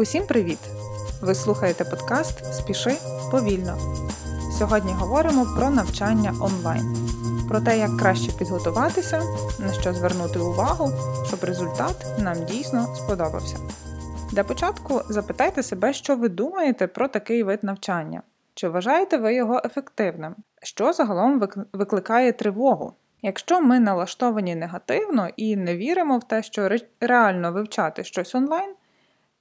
Усім привіт! Ви слухаєте подкаст Спіши повільно. Сьогодні говоримо про навчання онлайн, про те, як краще підготуватися, на що звернути увагу, щоб результат нам дійсно сподобався. Для початку запитайте себе, що ви думаєте про такий вид навчання. Чи вважаєте ви його ефективним? Що загалом викликає тривогу? Якщо ми налаштовані негативно і не віримо в те, що реально вивчати щось онлайн,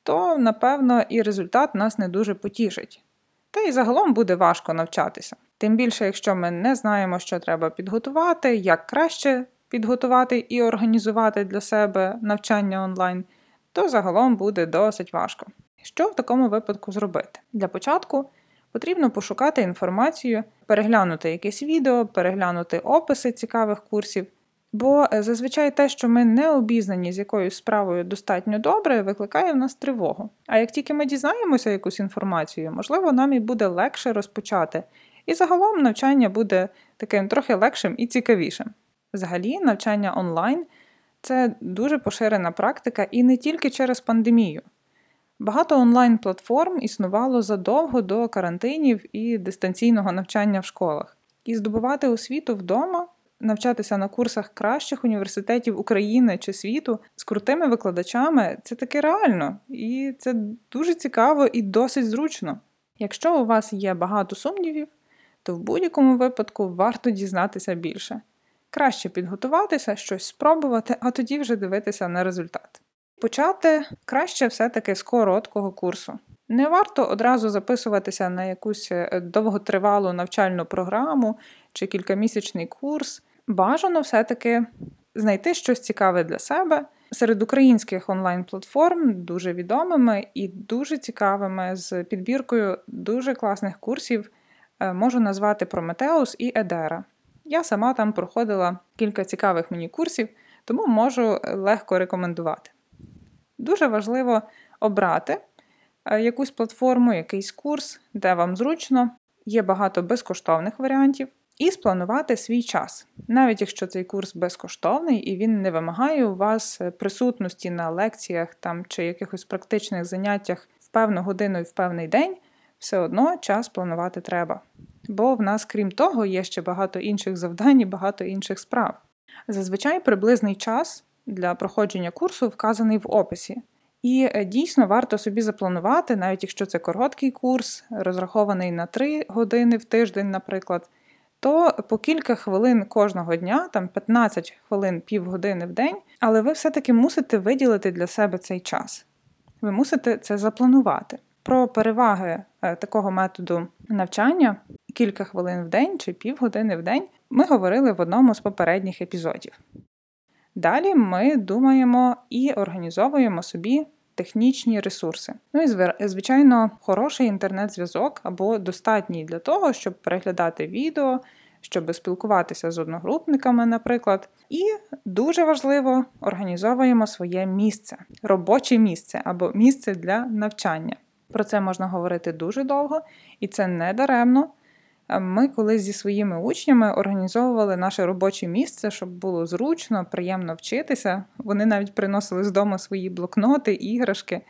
то напевно і результат нас не дуже потішить. Та й загалом буде важко навчатися. Тим більше, якщо ми не знаємо, що треба підготувати, як краще підготувати і організувати для себе навчання онлайн, то загалом буде досить важко. Що в такому випадку зробити? Для початку потрібно пошукати інформацію, переглянути якесь відео, переглянути описи цікавих курсів. Бо е, зазвичай те, що ми не обізнані з якоюсь справою достатньо добре, викликає в нас тривогу. А як тільки ми дізнаємося якусь інформацію, можливо, нам і буде легше розпочати. І загалом навчання буде таким трохи легшим і цікавішим. Взагалі, навчання онлайн це дуже поширена практика і не тільки через пандемію. Багато онлайн-платформ існувало задовго до карантинів і дистанційного навчання в школах. І здобувати освіту вдома, навчатися на курсах кращих університетів України чи світу з крутими викладачами це таки реально, і це дуже цікаво і досить зручно. Якщо у вас є багато сумнівів, то в будь-якому випадку варто дізнатися більше. Краще підготуватися, щось спробувати, а тоді вже дивитися на результат. Почати краще все-таки з короткого курсу. Не варто одразу записуватися на якусь е, довготривалу навчальну програму чи кількамісячний курс. Бажано все-таки знайти щось цікаве для себе. Серед українських онлайн-платформ дуже відомими і дуже цікавими з підбіркою дуже класних курсів е, можу назвати Прометеус і Едера. Я сама там проходила кілька цікавих мені курсів, тому можу легко рекомендувати. Дуже важливо обрати е, якусь платформу, якийсь курс, де вам зручно, є багато безкоштовних варіантів, і спланувати свій час. Навіть якщо цей курс безкоштовний і він не вимагає у вас е, присутності на лекціях там, чи якихось практичних заняттях в певну годину і в певний день, все одно час планувати треба. Бо в нас, крім того, є ще багато інших завдань і багато інших справ. Зазвичай приблизний час для проходження курсу вказаний в описі. І е, дійсно варто собі запланувати, навіть якщо це короткий курс, розрахований на 3 години в тиждень, наприклад, то по кілька хвилин кожного дня, там 15 хвилин півгодини в день, але ви все-таки мусите виділити для себе цей час. Ви мусите це запланувати. Про переваги е, такого методу навчання кілька хвилин в день чи півгодини в день ми говорили в одному з попередніх епізодів. Далі ми думаємо і організовуємо собі технічні ресурси. Ну і звичайно, хороший інтернет-зв'язок або достатній для того, щоб переглядати відео, щоб спілкуватися з одногрупниками, наприклад. І дуже важливо організовуємо своє місце, робоче місце або місце для навчання. Про це можна говорити дуже довго, і це не даремно. Ми колись зі своїми учнями організовували наше робоче місце, щоб було зручно, приємно вчитися. Вони навіть приносили з дому свої блокноти, іграшки,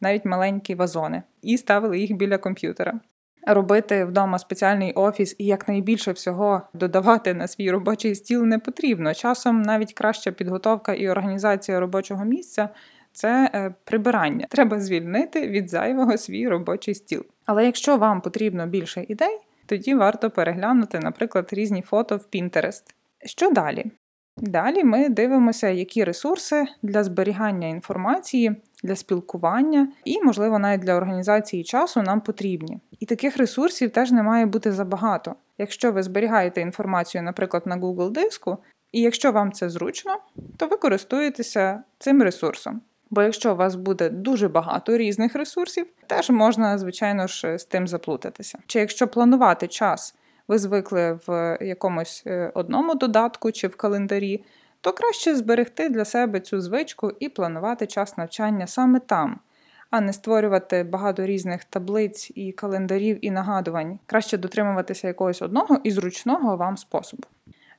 навіть маленькі вазони, і ставили їх біля комп'ютера. Робити вдома спеціальний офіс і якнайбільше всього додавати на свій робочий стіл не потрібно. Часом навіть краща підготовка і організація робочого місця це е, прибирання. Треба звільнити від зайвого свій робочий стіл. Але якщо вам потрібно більше ідей, тоді варто переглянути, наприклад, різні фото в Pinterest. Що далі? Далі ми дивимося, які ресурси для зберігання інформації, для спілкування і, можливо, навіть для організації часу нам потрібні. І таких ресурсів теж не має бути забагато. Якщо ви зберігаєте інформацію, наприклад, на Google диску, і якщо вам це зручно, то ви користуєтеся цим ресурсом. Бо якщо у вас буде дуже багато різних ресурсів, теж можна, звичайно ж, з тим заплутатися. Чи якщо планувати час, ви звикли в якомусь е, одному додатку чи в календарі, то краще зберегти для себе цю звичку і планувати час навчання саме там, а не створювати багато різних таблиць і календарів і нагадувань. Краще дотримуватися якогось одного і зручного вам способу.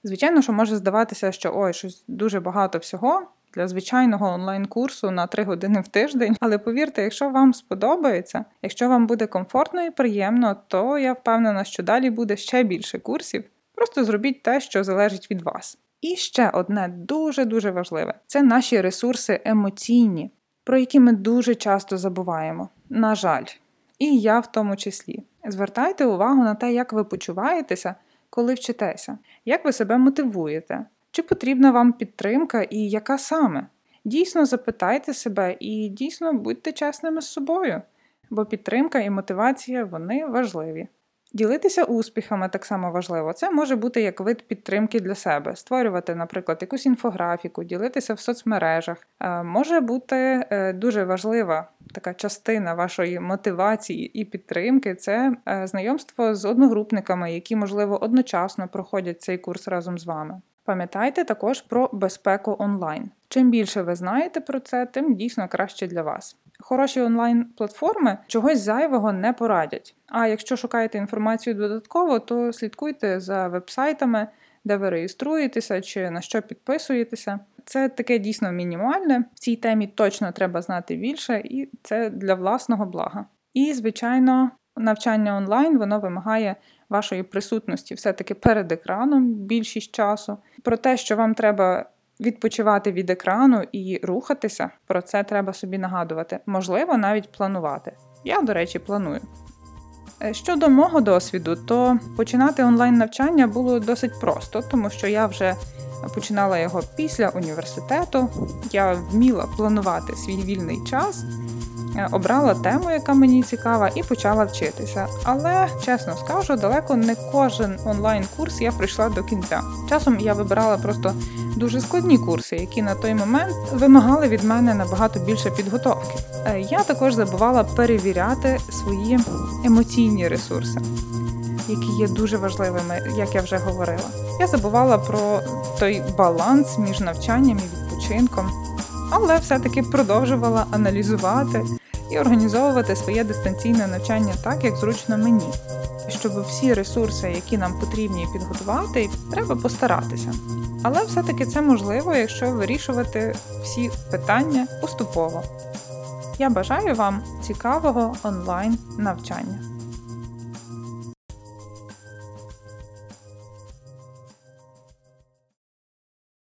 Звичайно, що може здаватися, що ой, щось дуже багато всього, для звичайного онлайн-курсу на 3 години в тиждень. Але повірте, якщо вам сподобається, якщо вам буде комфортно і приємно, то я впевнена, що далі буде ще більше курсів. Просто зробіть те, що залежить від вас. І ще одне дуже дуже важливе це наші ресурси емоційні, про які ми дуже часто забуваємо. На жаль, і я в тому числі. Звертайте увагу на те, як ви почуваєтеся, коли вчитеся, як ви себе мотивуєте, чи потрібна вам підтримка і яка саме. Дійсно запитайте себе і дійсно будьте чесними з собою, бо підтримка і мотивація вони важливі. Ділитися успіхами так само важливо. Це може бути як вид підтримки для себе, створювати, наприклад, якусь інфографіку, ділитися в соцмережах. Е, може бути е, дуже важлива така частина вашої мотивації і підтримки це е, знайомство з одногрупниками, які, можливо, одночасно проходять цей курс разом з вами. Пам'ятайте також про безпеку онлайн. Чим більше ви знаєте про це, тим дійсно краще для вас. Хороші онлайн-платформи чогось зайвого не порадять. А якщо шукаєте інформацію додатково, то слідкуйте за вебсайтами, де ви реєструєтеся чи на що підписуєтеся. Це таке дійсно мінімальне. В цій темі точно треба знати більше, і це для власного блага. І, звичайно, навчання онлайн воно вимагає вашої присутності все-таки перед екраном більшість часу. Про те, що вам треба відпочивати від екрану і рухатися, про це треба собі нагадувати. Можливо, навіть планувати. Я, до речі, планую. Е, щодо мого досвіду, то починати онлайн-навчання було досить просто, тому що я вже починала його після університету, я вміла планувати свій вільний час. Е, обрала тему, яка мені цікава, і почала вчитися. Але чесно скажу, далеко не кожен онлайн-курс я прийшла до кінця. Часом я вибирала просто дуже складні курси, які на той момент вимагали від мене набагато більше підготовки. Е, я також забувала перевіряти свої емоційні ресурси. Які є дуже важливими, як я вже говорила. Я забувала про той баланс між навчанням і відпочинком, але все-таки продовжувала аналізувати і організовувати своє дистанційне навчання так, як зручно мені. І Щоб всі ресурси, які нам потрібні підготувати, треба постаратися. Але все-таки це можливо, якщо вирішувати всі питання поступово. Я бажаю вам цікавого онлайн навчання.